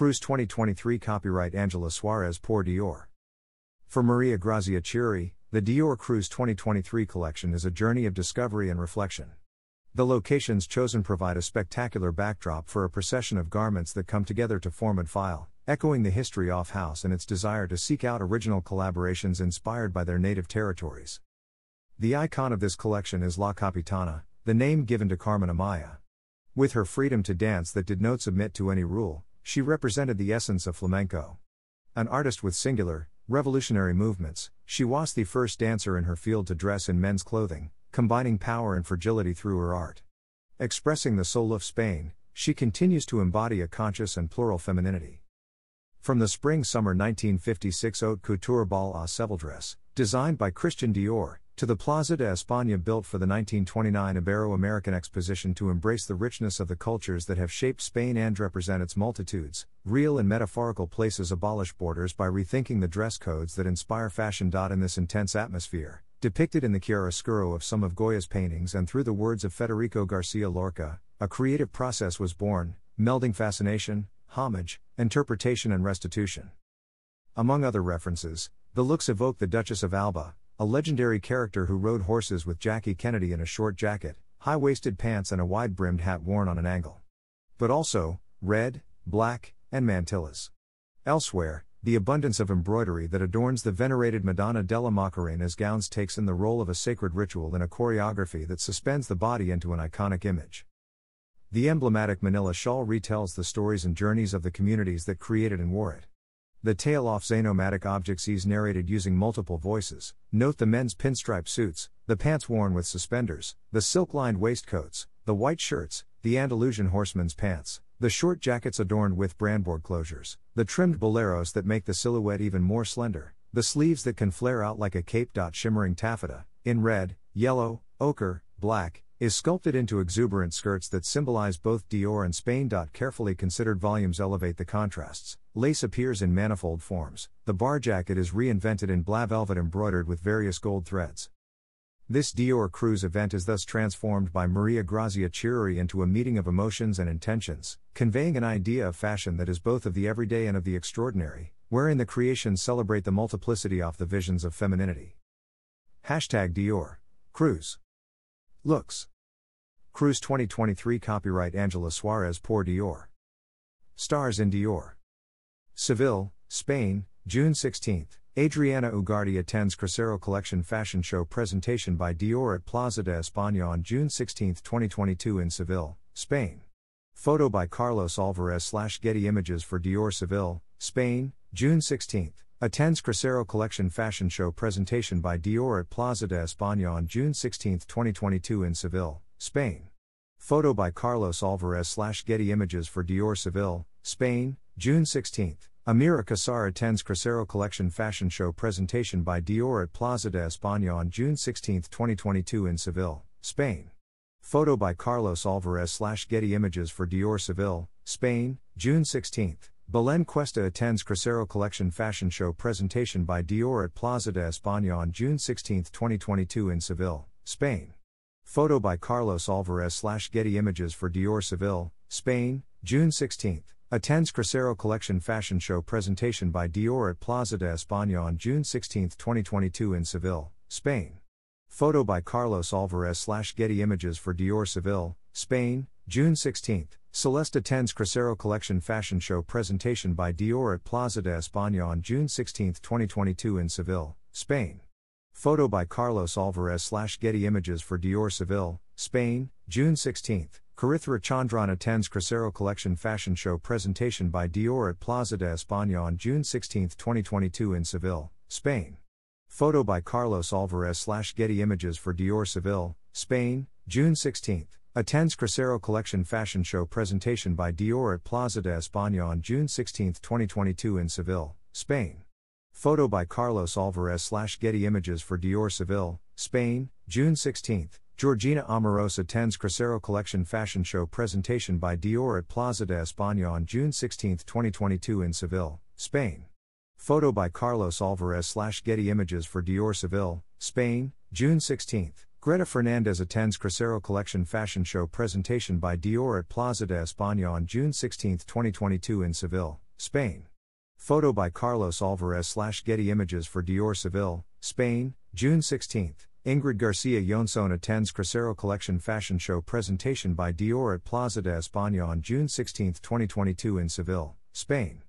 Cruise 2023 Copyright Angela Suarez Pour Dior. For Maria Grazia Chiuri, the Dior Cruise 2023 collection is a journey of discovery and reflection. The locations chosen provide a spectacular backdrop for a procession of garments that come together to form a file, echoing the history of house and its desire to seek out original collaborations inspired by their native territories. The icon of this collection is La Capitana, the name given to Carmen Amaya. With her freedom to dance that did not submit to any rule, she represented the essence of flamenco. An artist with singular, revolutionary movements, she was the first dancer in her field to dress in men's clothing, combining power and fragility through her art. Expressing the soul of Spain, she continues to embody a conscious and plural femininity. From the spring summer 1956 Haute Couture Bal à Seville dress, designed by Christian Dior, to the Plaza de España built for the 1929 Ibero American Exposition to embrace the richness of the cultures that have shaped Spain and represent its multitudes, real and metaphorical places abolish borders by rethinking the dress codes that inspire fashion. In this intense atmosphere, depicted in the chiaroscuro of some of Goya's paintings and through the words of Federico Garcia Lorca, a creative process was born, melding fascination, homage, interpretation, and restitution. Among other references, the looks evoke the Duchess of Alba, a legendary character who rode horses with Jackie Kennedy in a short jacket, high waisted pants, and a wide brimmed hat worn on an angle. But also, red, black, and mantillas. Elsewhere, the abundance of embroidery that adorns the venerated Madonna della Macarena's gowns takes in the role of a sacred ritual in a choreography that suspends the body into an iconic image. The emblematic Manila shawl retells the stories and journeys of the communities that created and wore it. The tale of xenomatic objects is narrated using multiple voices. Note the men's pinstripe suits, the pants worn with suspenders, the silk lined waistcoats, the white shirts, the Andalusian horseman's pants, the short jackets adorned with brandebourg closures, the trimmed boleros that make the silhouette even more slender, the sleeves that can flare out like a cape. Shimmering taffeta, in red, yellow, ochre, black, is sculpted into exuberant skirts that symbolize both Dior and Spain. Carefully considered volumes elevate the contrasts. Lace appears in manifold forms. The bar jacket is reinvented in black velvet embroidered with various gold threads. This Dior cruise event is thus transformed by Maria Grazia Chiuri into a meeting of emotions and intentions, conveying an idea of fashion that is both of the everyday and of the extraordinary, wherein the creations celebrate the multiplicity of the visions of femininity. Hashtag Dior. Cruise. Looks. Cruise 2023 Copyright Angela Suarez Pour Dior. Stars in Dior. Seville, Spain, June 16. Adriana Ugarte attends Crucero Collection Fashion Show presentation by Dior at Plaza de España on June 16, 2022 in Seville, Spain. Photo by Carlos Alvarez slash Getty Images for Dior Seville, Spain, June 16. Attends Crucero Collection Fashion Show presentation by Dior at Plaza de España on June 16, 2022 in Seville, Spain. Photo by Carlos Alvarez slash Getty Images for Dior Seville, Spain, June 16. Amira Casar attends Crucero Collection Fashion Show presentation by Dior at Plaza de España on June 16, 2022 in Seville, Spain. Photo by Carlos Alvarez slash Getty Images for Dior Seville, Spain, June 16. Belen Cuesta attends Crucero Collection Fashion Show presentation by Dior at Plaza de España on June 16, 2022 in Seville, Spain. Photo by Carlos Alvarez slash Getty Images for Dior Seville, Spain, June 16. Attends Crucero Collection Fashion Show presentation by Dior at Plaza de España on June 16, 2022 in Seville, Spain. Photo by Carlos Alvarez slash Getty Images for Dior Seville, Spain, June 16. Celeste attends Crucero Collection Fashion Show presentation by Dior at Plaza de España on June 16, 2022 in Seville, Spain. Photo by Carlos Alvarez slash Getty Images for Dior Seville, Spain, June 16. Charithra Chandran attends Crucero Collection Fashion Show presentation by Dior at Plaza de España on June 16, 2022 in Seville, Spain. Photo by Carlos Alvarez slash Getty Images for Dior Seville, Spain, June 16. Attends Crucero Collection Fashion Show presentation by Dior at Plaza de España on June 16, 2022 in Seville, Spain. Photo by Carlos Alvarez slash Getty Images for Dior Seville, Spain, June 16. Georgina Amoros attends Crucero Collection Fashion Show presentation by Dior at Plaza de España on June 16, 2022 in Seville, Spain. Photo by Carlos Alvarez slash Getty Images for Dior Seville, Spain, June 16. Greta Fernandez attends Crucero Collection Fashion Show presentation by Dior at Plaza de España on June 16, 2022 in Seville, Spain. Photo by Carlos Alvarez slash Getty Images for Dior Seville, Spain, June 16. Ingrid Garcia Jonsson attends Crucero Collection Fashion Show presentation by Dior at Plaza de España on June 16, 2022 in Seville, Spain.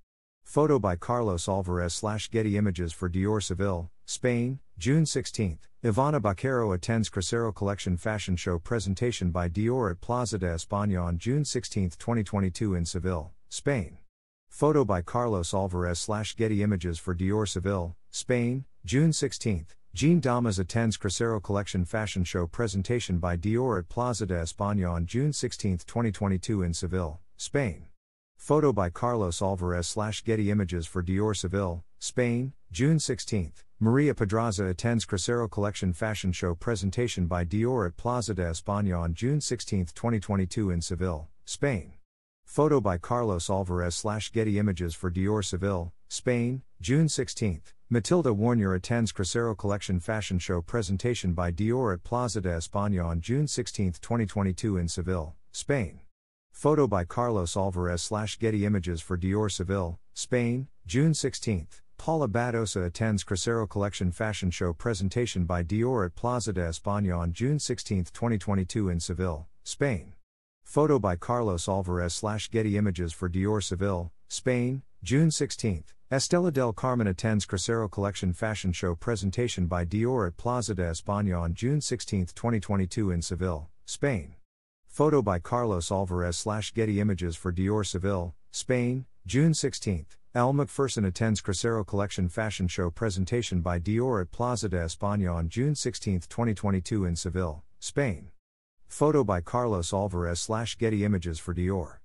Photo by Carlos Alvarez slash Getty Images for Dior Seville, Spain, June 16. Ivana Baquero attends Crucero Collection Fashion Show presentation by Dior at Plaza de España on June 16, 2022 in Seville, Spain. Photo by Carlos Alvarez slash Getty Images for Dior Seville, Spain, June 16. Jeanne Damas attends Crucero Collection Fashion Show presentation by Dior at Plaza de España on June 16, 2022 in Seville, Spain. Photo by Carlos Alvarez slash Getty Images for Dior Seville, Spain, June 16. Maria Pedraza attends Crucero Collection Fashion Show presentation by Dior at Plaza de España on June 16, 2022 in Seville, Spain. Photo by Carlos Alvarez slash Getty Images for Dior Seville, Spain, June 16. Matilda Warnier attends Crucero Collection Fashion Show presentation by Dior at Plaza de España on June 16, 2022 in Seville, Spain. Photo by Carlos Alvarez slash Getty Images for Dior Seville, Spain, June 16. Paula Badosa attends Crucero Collection Fashion Show presentation by Dior at Plaza de España on June 16, 2022 in Seville, Spain. Photo by Carlos Alvarez slash Getty Images for Dior Seville, Spain, June 16. Estela del Carmen attends Crucero Collection Fashion Show presentation by Dior at Plaza de España on June 16, 2022 in Seville, Spain. Photo by Carlos Alvarez slash Getty Images for Dior Seville, Spain, June 16. Elle Macpherson attends Crucero Collection Fashion Show presentation by Dior at Plaza de España on June 16, 2022 in Seville, Spain. Photo by Carlos Alvarez slash Getty Images for Dior.